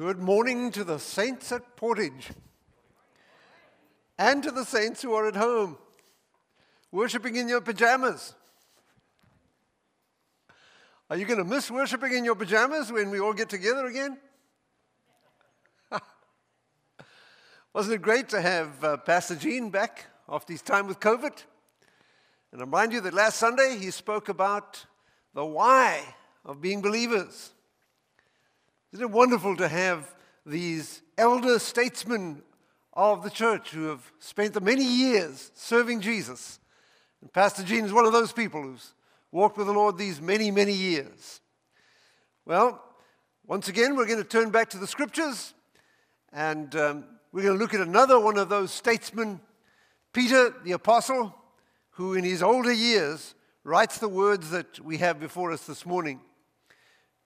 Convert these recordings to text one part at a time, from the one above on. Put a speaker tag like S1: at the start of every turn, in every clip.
S1: Good morning to the saints at Portage and to the saints who are at home, worshiping in your pajamas. Are you going to miss worshiping in your pajamas when we all get together again? Wasn't it great to have uh, Pastor Gene back after his time with COVID? And I remind you that last Sunday he spoke about the why of being believers. Isn't it wonderful to have these elder statesmen of the church who have spent the many years serving Jesus? And Pastor Gene is one of those people who's walked with the Lord these many, many years. Well, once again, we're going to turn back to the scriptures and um, we're going to look at another one of those statesmen, Peter the Apostle, who in his older years writes the words that we have before us this morning.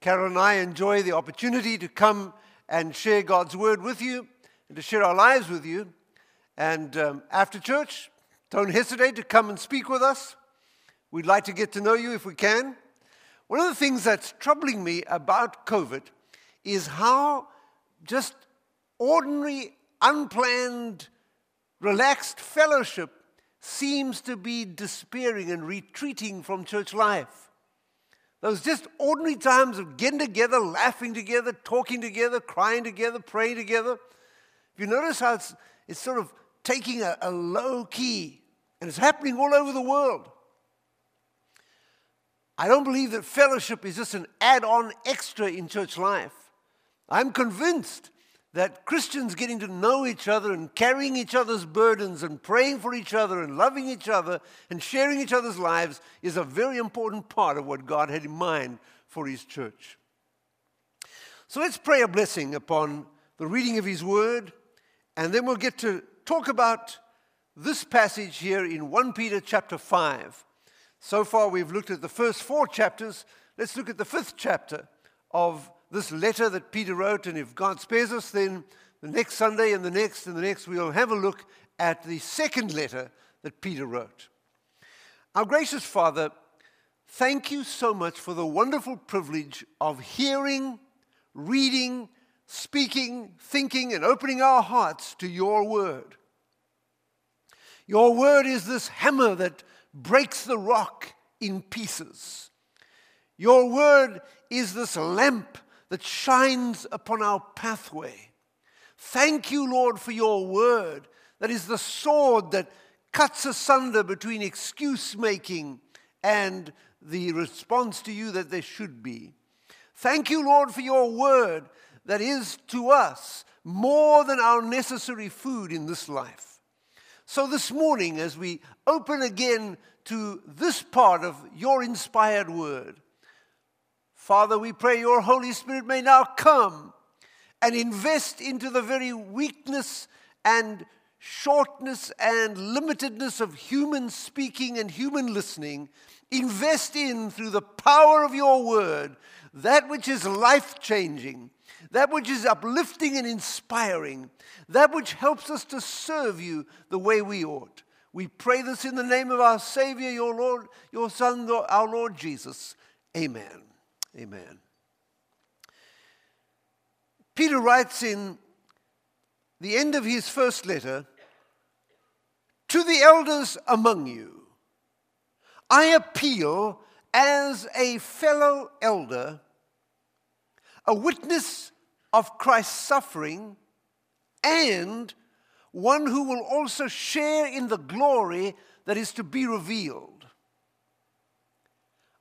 S1: Carol and I enjoy the opportunity to come and share God's word with you and to share our lives with you. And um, after church, don't hesitate to come and speak with us. We'd like to get to know you if we can. One of the things that's troubling me about COVID is how just ordinary, unplanned, relaxed fellowship seems to be despairing and retreating from church life. Those just ordinary times of getting together, laughing together, talking together, crying together, praying together. If you notice how it's, it's sort of taking a, a low key, and it's happening all over the world. I don't believe that fellowship is just an add on extra in church life. I'm convinced that Christians getting to know each other and carrying each other's burdens and praying for each other and loving each other and sharing each other's lives is a very important part of what God had in mind for His church. So let's pray a blessing upon the reading of His Word, and then we'll get to talk about this passage here in 1 Peter chapter 5. So far, we've looked at the first four chapters. Let's look at the fifth chapter of this letter that Peter wrote, and if God spares us, then the next Sunday and the next and the next, we'll have a look at the second letter that Peter wrote. Our gracious Father, thank you so much for the wonderful privilege of hearing, reading, speaking, thinking, and opening our hearts to your word. Your word is this hammer that breaks the rock in pieces. Your word is this lamp that shines upon our pathway. Thank you, Lord, for your word that is the sword that cuts asunder between excuse making and the response to you that there should be. Thank you, Lord, for your word that is to us more than our necessary food in this life. So, this morning, as we open again to this part of your inspired word, Father, we pray your Holy Spirit may now come and invest into the very weakness and shortness and limitedness of human speaking and human listening. Invest in, through the power of your word, that which is life changing, that which is uplifting and inspiring, that which helps us to serve you the way we ought. We pray this in the name of our Savior, your Lord, your Son, our Lord Jesus. Amen. Amen. Peter writes in the end of his first letter to the elders among you, I appeal as a fellow elder, a witness of Christ's suffering, and one who will also share in the glory that is to be revealed.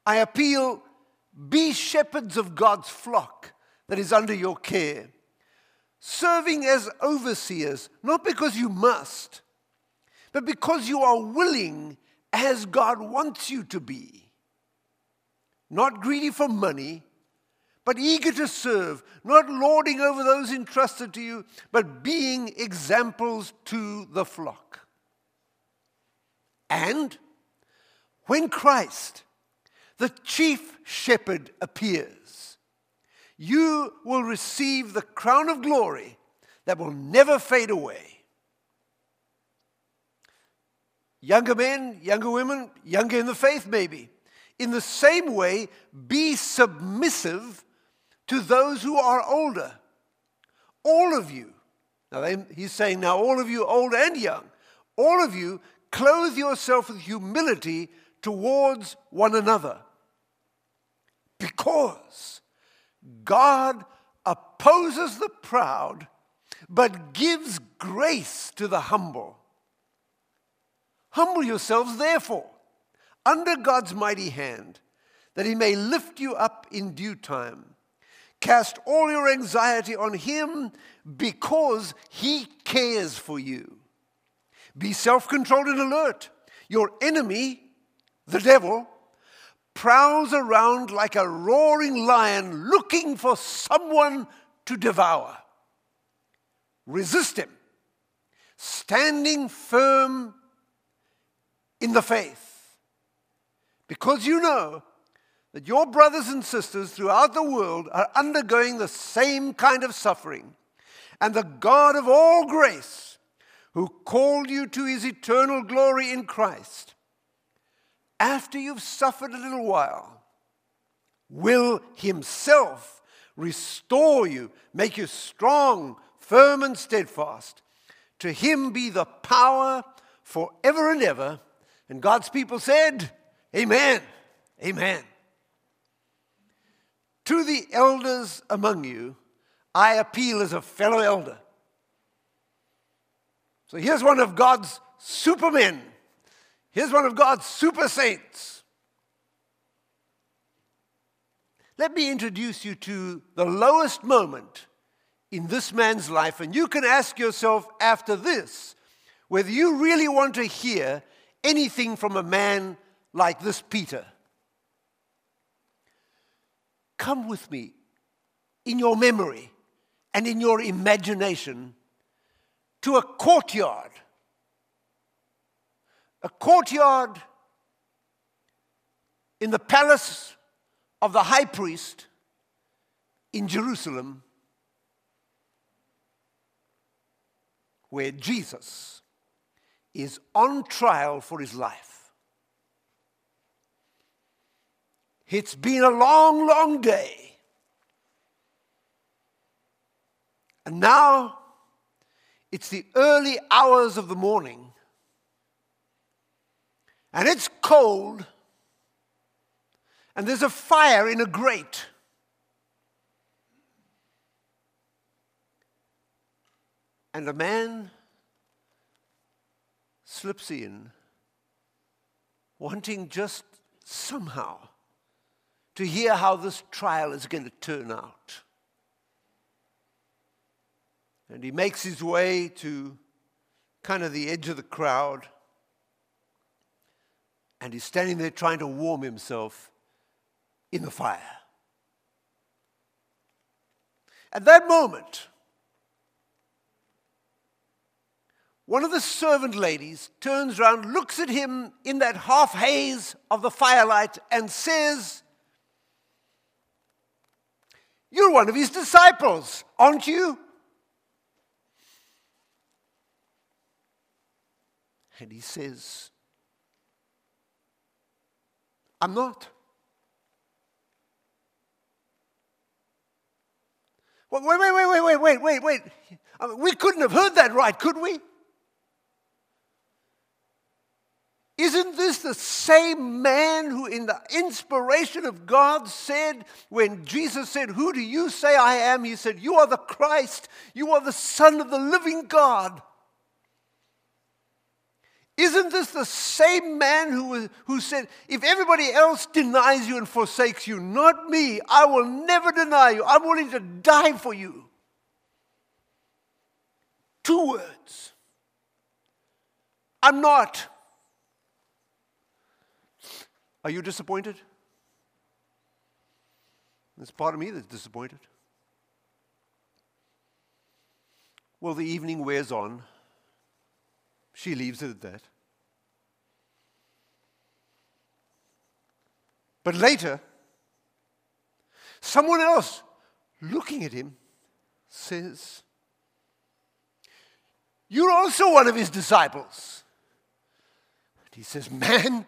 S1: I appeal be shepherds of God's flock that is under your care, serving as overseers, not because you must, but because you are willing as God wants you to be. Not greedy for money, but eager to serve, not lording over those entrusted to you, but being examples to the flock. And when Christ, the chief shepherd appears, you will receive the crown of glory that will never fade away. Younger men, younger women, younger in the faith, maybe. In the same way, be submissive to those who are older. all of you, now he's saying now, all of you, old and young, all of you, clothe yourself with humility towards one another. Because God opposes the proud, but gives grace to the humble. Humble yourselves, therefore, under God's mighty hand, that he may lift you up in due time. Cast all your anxiety on him because he cares for you. Be self controlled and alert. Your enemy, the devil, prowls around like a roaring lion looking for someone to devour. Resist him, standing firm in the faith, because you know that your brothers and sisters throughout the world are undergoing the same kind of suffering. And the God of all grace, who called you to his eternal glory in Christ, after you've suffered a little while, will himself restore you, make you strong, firm, and steadfast. To him be the power forever and ever. And God's people said, Amen. Amen. To the elders among you, I appeal as a fellow elder. So here's one of God's supermen. Here's one of God's super saints. Let me introduce you to the lowest moment in this man's life, and you can ask yourself after this whether you really want to hear anything from a man like this Peter come with me in your memory and in your imagination to a courtyard. A courtyard in the palace of the high priest in Jerusalem where Jesus is on trial for his life. It's been a long, long day. And now it's the early hours of the morning. And it's cold. And there's a fire in a grate. And a man slips in, wanting just somehow to hear how this trial is going to turn out. And he makes his way to kind of the edge of the crowd. And he's standing there trying to warm himself in the fire. At that moment, one of the servant ladies turns around, looks at him in that half haze of the firelight, and says, you're one of his disciples, aren't you? And he says, I'm not. Wait, wait, wait, wait, wait, wait, wait, wait. I mean, we couldn't have heard that right, could we? Isn't this the same man who, in the inspiration of God, said, when Jesus said, Who do you say I am? He said, You are the Christ, you are the Son of the living God. Isn't this the same man who, who said, If everybody else denies you and forsakes you, not me, I will never deny you. I'm willing to die for you. Two words. I'm not. Are you disappointed? There's part of me that's disappointed. Well, the evening wears on. She leaves it at that. But later, someone else looking at him says, You're also one of his disciples. And he says, Man,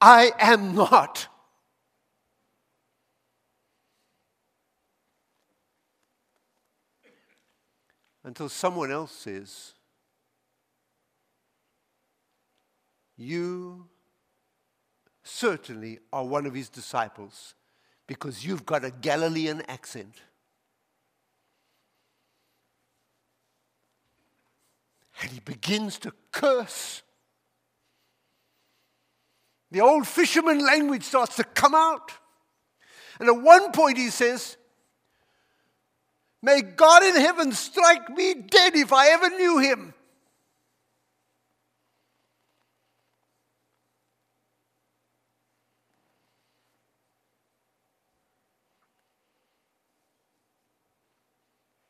S1: I am not. until someone else says, You certainly are one of his disciples because you've got a Galilean accent. And he begins to curse. The old fisherman language starts to come out. And at one point he says, May God in heaven strike me dead if I ever knew him.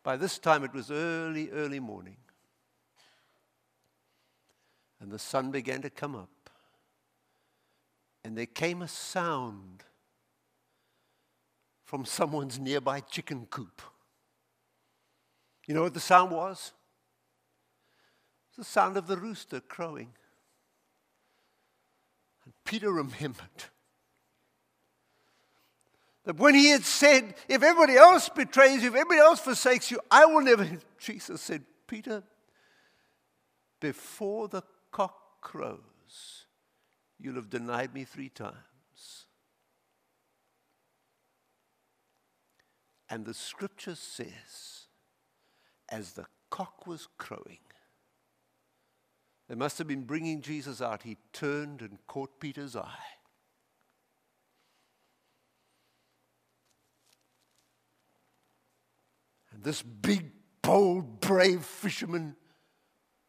S1: By this time, it was early, early morning. And the sun began to come up. And there came a sound from someone's nearby chicken coop. You know what the sound was? It was the sound of the rooster crowing. And Peter remembered that when he had said, If everybody else betrays you, if everybody else forsakes you, I will never. Jesus said, Peter, before the cock crows, you'll have denied me three times. And the scripture says, as the cock was crowing, they must have been bringing Jesus out. He turned and caught Peter's eye. This big, bold, brave fisherman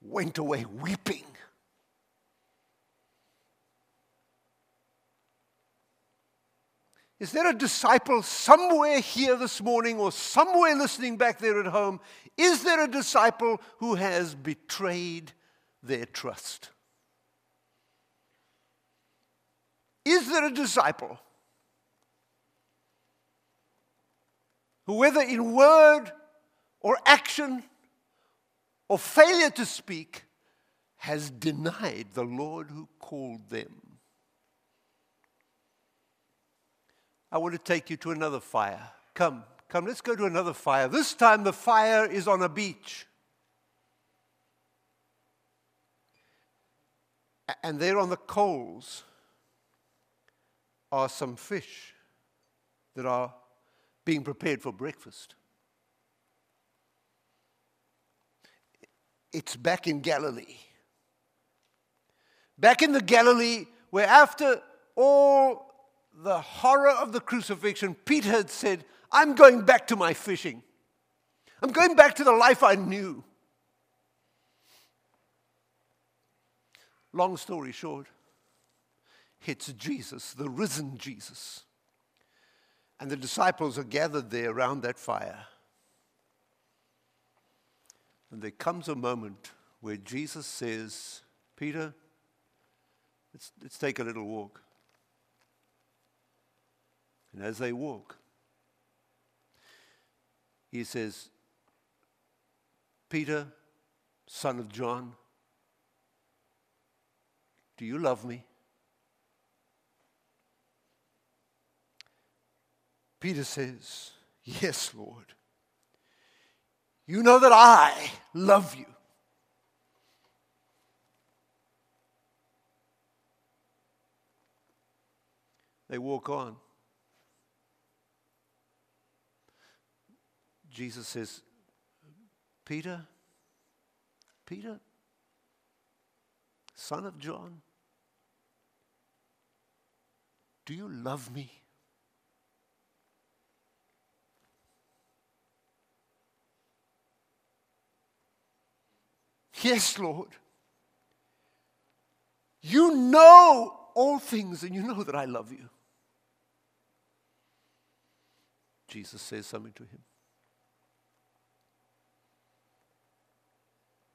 S1: went away weeping. Is there a disciple somewhere here this morning or somewhere listening back there at home? Is there a disciple who has betrayed their trust? Is there a disciple who, whether in word or action or failure to speak, has denied the Lord who called them? I want to take you to another fire. Come, come, let's go to another fire. This time the fire is on a beach. And there on the coals are some fish that are being prepared for breakfast. It's back in Galilee. Back in the Galilee, where after all the horror of the crucifixion, Peter had said, I'm going back to my fishing. I'm going back to the life I knew. Long story short, it's Jesus, the risen Jesus. And the disciples are gathered there around that fire. And there comes a moment where Jesus says, Peter, let's, let's take a little walk. And as they walk, he says, Peter, son of John, do you love me? Peter says, Yes, Lord. You know that I love you. They walk on. Jesus says, Peter, Peter, son of John, do you love me? Yes, Lord. You know all things and you know that I love you. Jesus says something to him.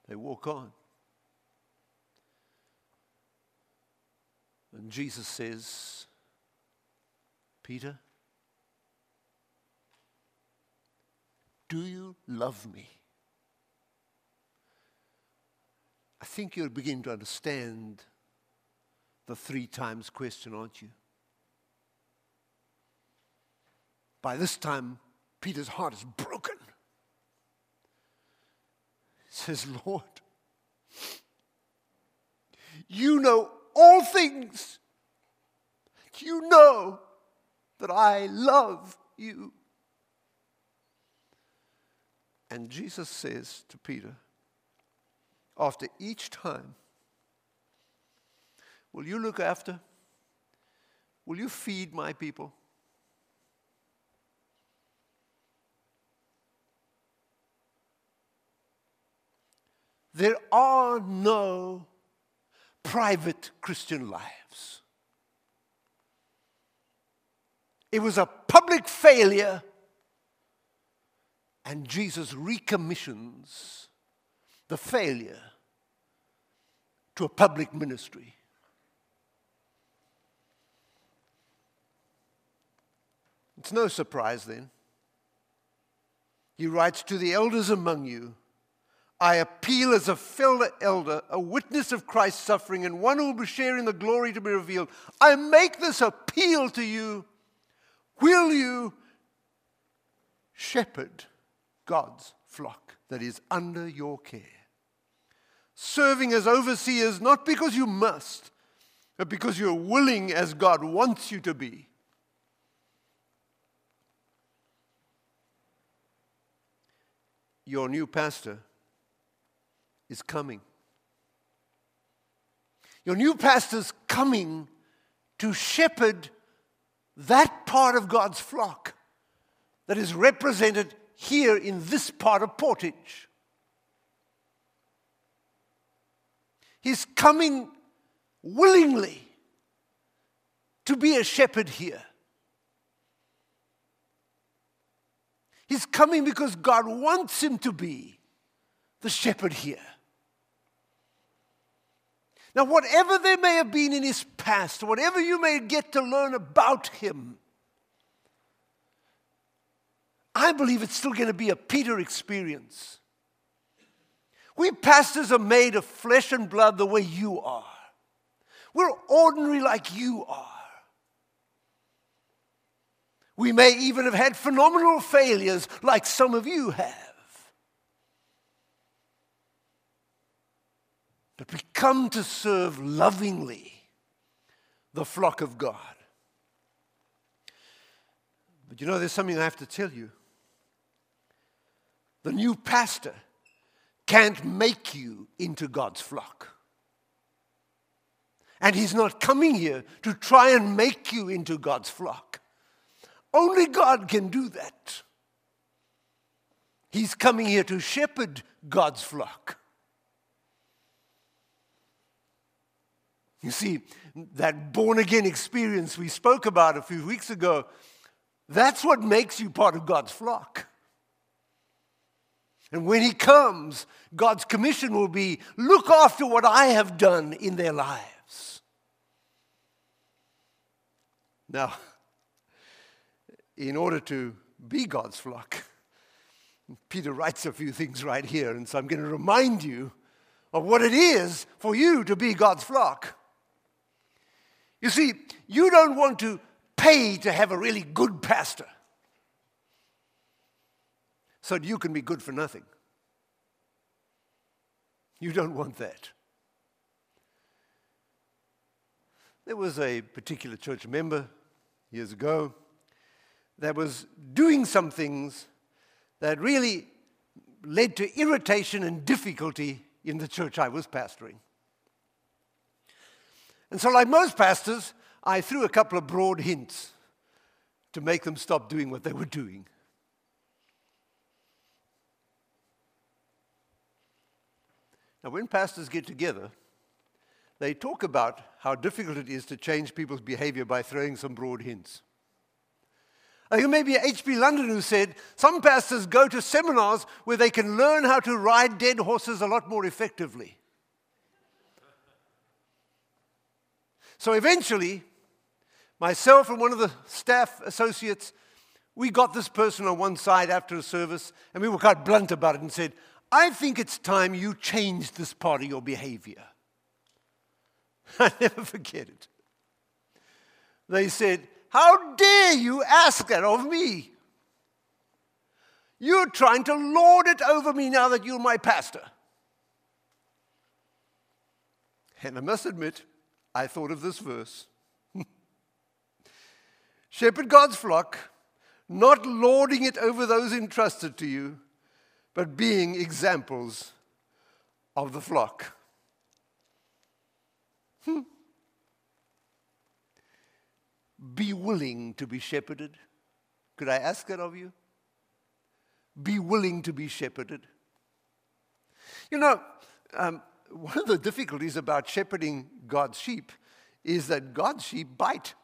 S1: They walk on. And Jesus says, Peter, do you love me? I think you're beginning to understand the three times question, aren't you? By this time, Peter's heart is broken. He says, Lord, you know all things. You know that I love you. And Jesus says to Peter, after each time, Will you look after? Will you feed my people? There are no private Christian lives. It was a public failure, and Jesus recommissions the failure to a public ministry. It's no surprise then. He writes to the elders among you I appeal as a fellow elder, a witness of Christ's suffering, and one who will be sharing the glory to be revealed. I make this appeal to you. Will you shepherd God's flock that is under your care? Serving as overseers, not because you must, but because you're willing as God wants you to be. Your new pastor is coming. Your new pastor's coming to shepherd that part of God's flock that is represented here in this part of Portage. He's coming willingly to be a shepherd here. He's coming because God wants him to be the shepherd here. Now, whatever there may have been in his past, whatever you may get to learn about him, I believe it's still going to be a Peter experience. We pastors are made of flesh and blood the way you are. We're ordinary like you are. We may even have had phenomenal failures like some of you have. But we come to serve lovingly the flock of God. But you know, there's something I have to tell you. The new pastor can't make you into God's flock. And he's not coming here to try and make you into God's flock. Only God can do that. He's coming here to shepherd God's flock. You see, that born again experience we spoke about a few weeks ago, that's what makes you part of God's flock. And when He comes, God's commission will be look after what I have done in their lives. Now, in order to be God's flock, Peter writes a few things right here, and so I'm going to remind you of what it is for you to be God's flock. You see, you don't want to pay to have a really good pastor so you can be good for nothing. You don't want that. There was a particular church member years ago that was doing some things that really led to irritation and difficulty in the church I was pastoring. And so, like most pastors, I threw a couple of broad hints to make them stop doing what they were doing. Now, when pastors get together, they talk about how difficult it is to change people's behavior by throwing some broad hints. I think maybe H.B. London who said some pastors go to seminars where they can learn how to ride dead horses a lot more effectively. So eventually, myself and one of the staff associates, we got this person on one side after a service, and we were quite blunt about it and said, I think it's time you change this part of your behavior. I never forget it. They said, How dare you ask that of me? You're trying to lord it over me now that you're my pastor. And I must admit, I thought of this verse Shepherd God's flock, not lording it over those entrusted to you, but being examples of the flock. Hmm. Be willing to be shepherded. Could I ask that of you? Be willing to be shepherded. You know, um, one of the difficulties about shepherding God's sheep is that God's sheep bite.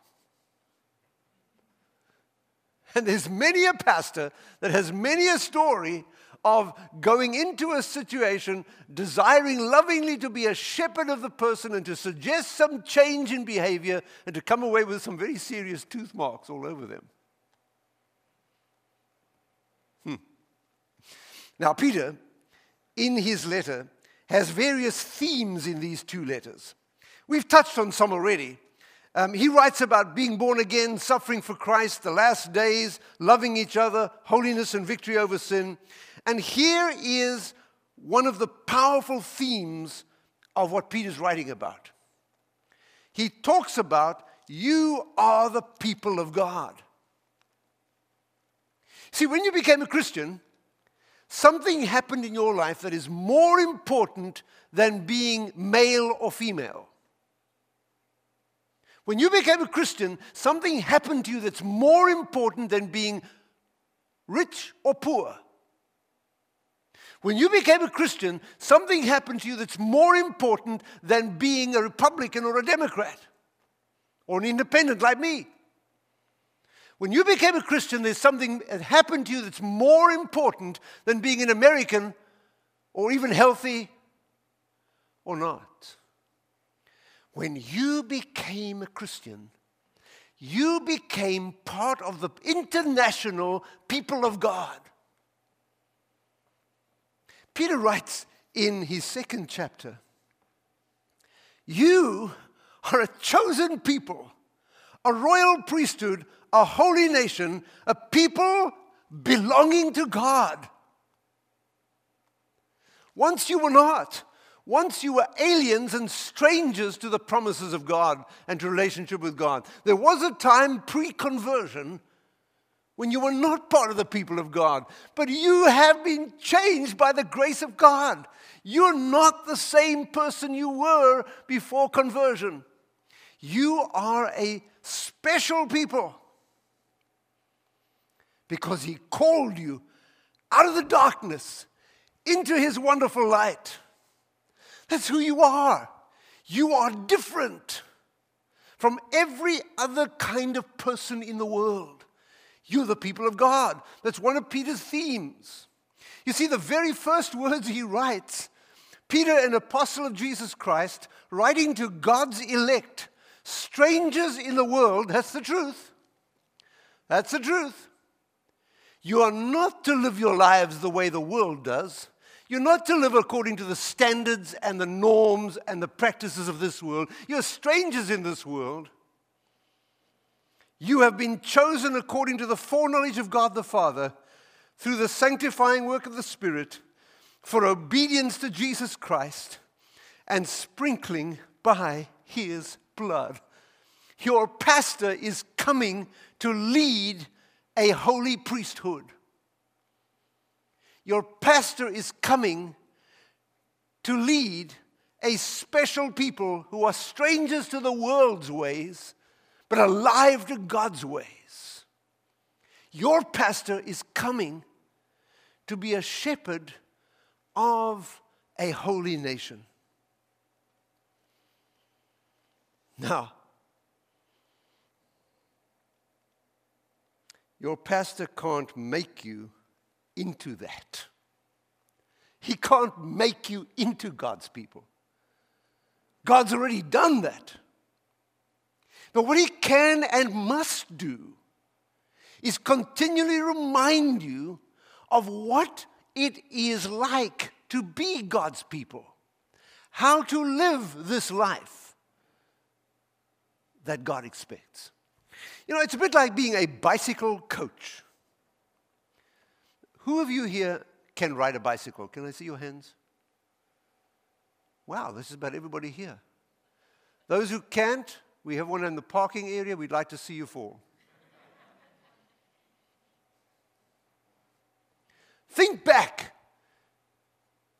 S1: And there's many a pastor that has many a story of going into a situation, desiring lovingly to be a shepherd of the person and to suggest some change in behavior and to come away with some very serious tooth marks all over them. Hmm. Now, Peter, in his letter, has various themes in these two letters. We've touched on some already. Um, he writes about being born again, suffering for Christ, the last days, loving each other, holiness and victory over sin. And here is one of the powerful themes of what Peter's writing about. He talks about you are the people of God. See, when you became a Christian, something happened in your life that is more important than being male or female. When you became a Christian, something happened to you that's more important than being rich or poor. When you became a Christian, something happened to you that's more important than being a Republican or a Democrat or an independent like me. When you became a Christian, there's something that happened to you that's more important than being an American or even healthy or not. When you became a Christian, you became part of the international people of God. Peter writes in his second chapter You are a chosen people, a royal priesthood, a holy nation, a people belonging to God. Once you were not. Once you were aliens and strangers to the promises of God and to relationship with God. There was a time pre conversion when you were not part of the people of God, but you have been changed by the grace of God. You're not the same person you were before conversion. You are a special people because He called you out of the darkness into His wonderful light. That's who you are. You are different from every other kind of person in the world. You're the people of God. That's one of Peter's themes. You see, the very first words he writes, Peter, an apostle of Jesus Christ, writing to God's elect, strangers in the world, that's the truth. That's the truth. You are not to live your lives the way the world does. You're not to live according to the standards and the norms and the practices of this world. You're strangers in this world. You have been chosen according to the foreknowledge of God the Father through the sanctifying work of the Spirit for obedience to Jesus Christ and sprinkling by his blood. Your pastor is coming to lead a holy priesthood. Your pastor is coming to lead a special people who are strangers to the world's ways, but alive to God's ways. Your pastor is coming to be a shepherd of a holy nation. Now, your pastor can't make you into that. He can't make you into God's people. God's already done that. But what He can and must do is continually remind you of what it is like to be God's people, how to live this life that God expects. You know, it's a bit like being a bicycle coach. Who of you here can ride a bicycle? Can I see your hands? Wow, this is about everybody here. Those who can't, we have one in the parking area. We'd like to see you for. Think back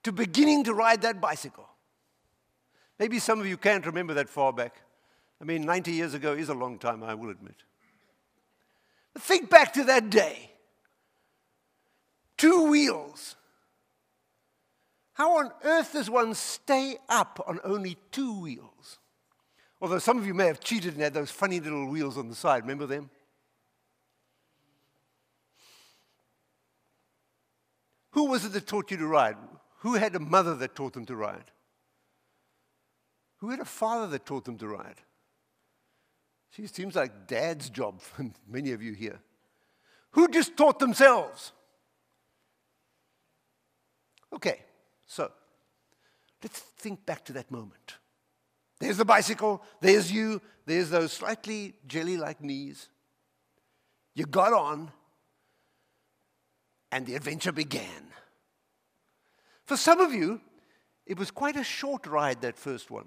S1: to beginning to ride that bicycle. Maybe some of you can't remember that far back. I mean, 90 years ago is a long time, I will admit. But think back to that day. Two wheels. How on earth does one stay up on only two wheels? Although some of you may have cheated and had those funny little wheels on the side. Remember them? Who was it that taught you to ride? Who had a mother that taught them to ride? Who had a father that taught them to ride? She seems like dad's job for many of you here. Who just taught themselves? Okay, so let's think back to that moment. There's the bicycle, there's you, there's those slightly jelly like knees. You got on, and the adventure began. For some of you, it was quite a short ride, that first one.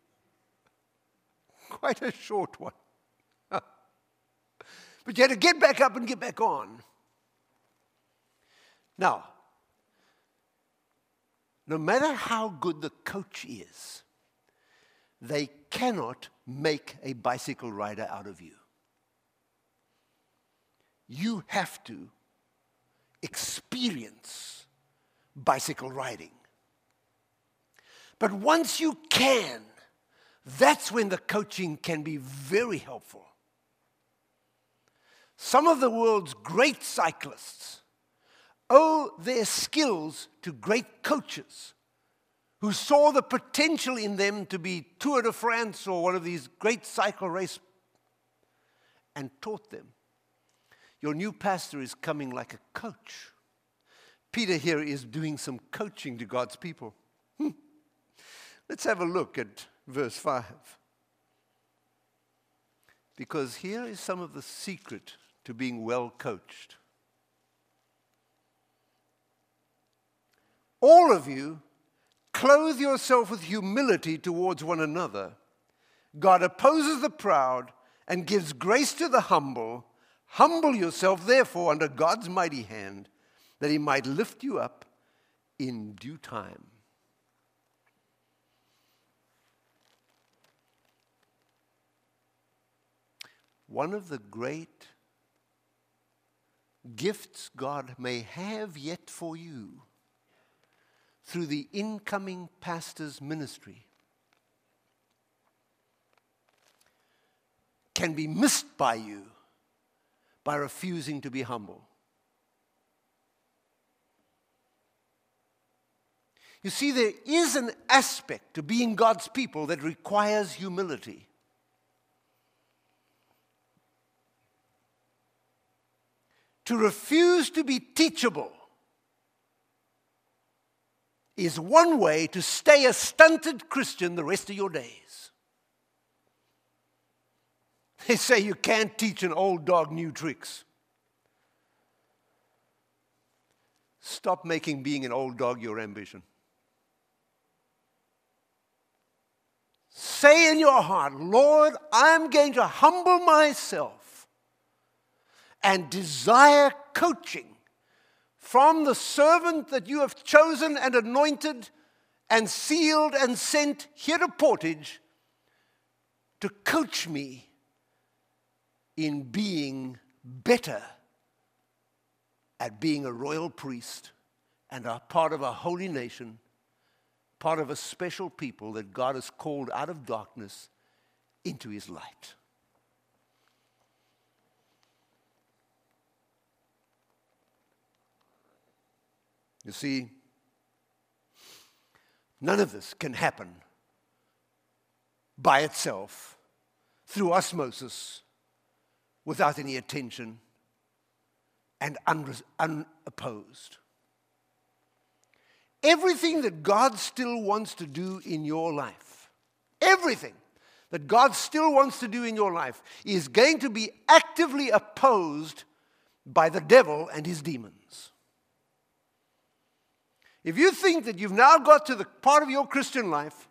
S1: quite a short one. but you had to get back up and get back on. Now, no matter how good the coach is, they cannot make a bicycle rider out of you. You have to experience bicycle riding. But once you can, that's when the coaching can be very helpful. Some of the world's great cyclists owe their skills to great coaches who saw the potential in them to be Tour de France or one of these great cycle race and taught them. Your new pastor is coming like a coach. Peter here is doing some coaching to God's people. Hmm. Let's have a look at verse 5. Because here is some of the secret to being well coached. All of you clothe yourself with humility towards one another. God opposes the proud and gives grace to the humble. Humble yourself, therefore, under God's mighty hand, that he might lift you up in due time. One of the great gifts God may have yet for you through the incoming pastor's ministry can be missed by you by refusing to be humble. You see, there is an aspect to being God's people that requires humility. To refuse to be teachable is one way to stay a stunted Christian the rest of your days. They say you can't teach an old dog new tricks. Stop making being an old dog your ambition. Say in your heart, Lord, I'm going to humble myself and desire coaching from the servant that you have chosen and anointed and sealed and sent here to Portage to coach me in being better at being a royal priest and a part of a holy nation, part of a special people that God has called out of darkness into his light. You see, none of this can happen by itself through osmosis without any attention and unopposed. Everything that God still wants to do in your life, everything that God still wants to do in your life is going to be actively opposed by the devil and his demons. If you think that you've now got to the part of your Christian life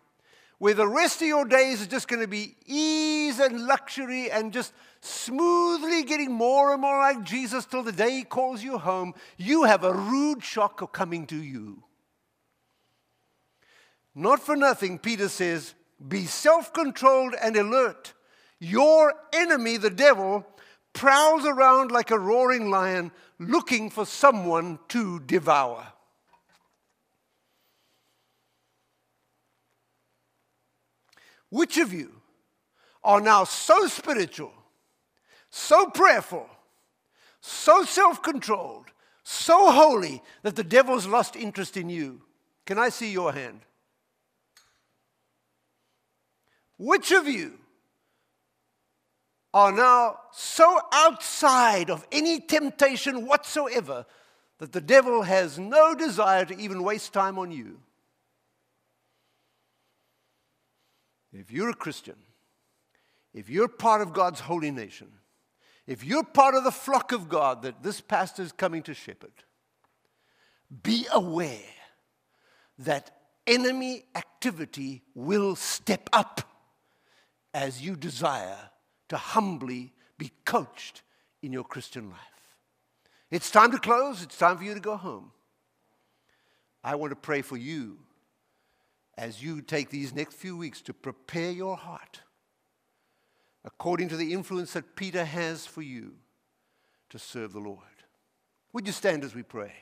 S1: where the rest of your days is just going to be ease and luxury and just smoothly getting more and more like Jesus till the day he calls you home, you have a rude shock coming to you. Not for nothing, Peter says, be self controlled and alert. Your enemy, the devil, prowls around like a roaring lion looking for someone to devour. Which of you are now so spiritual, so prayerful, so self controlled, so holy that the devil's lost interest in you? Can I see your hand? Which of you are now so outside of any temptation whatsoever that the devil has no desire to even waste time on you? If you're a Christian, if you're part of God's holy nation, if you're part of the flock of God that this pastor is coming to shepherd, be aware that enemy activity will step up as you desire to humbly be coached in your Christian life. It's time to close, it's time for you to go home. I want to pray for you as you take these next few weeks to prepare your heart according to the influence that Peter has for you to serve the Lord. Would you stand as we pray?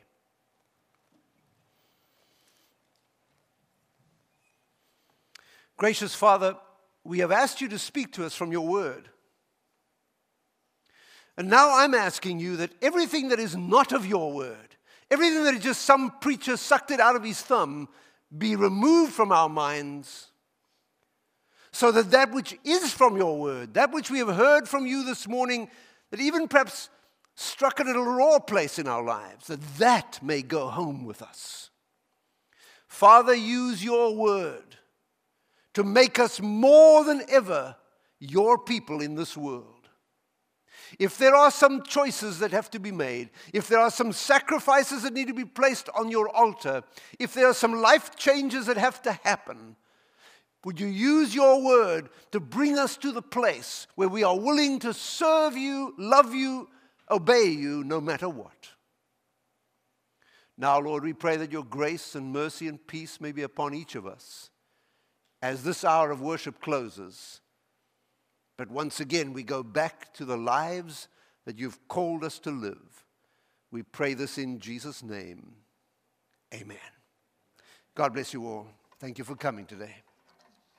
S1: Gracious Father, we have asked you to speak to us from your word. And now I'm asking you that everything that is not of your word, everything that is just some preacher sucked it out of his thumb, be removed from our minds, so that that which is from your word, that which we have heard from you this morning, that even perhaps struck a little raw place in our lives, that that may go home with us. Father, use your word to make us more than ever your people in this world. If there are some choices that have to be made, if there are some sacrifices that need to be placed on your altar, if there are some life changes that have to happen, would you use your word to bring us to the place where we are willing to serve you, love you, obey you, no matter what? Now, Lord, we pray that your grace and mercy and peace may be upon each of us as this hour of worship closes. But once again, we go back to the lives that you've called us to live. We pray this in Jesus' name. Amen. God bless you all. Thank you for coming today.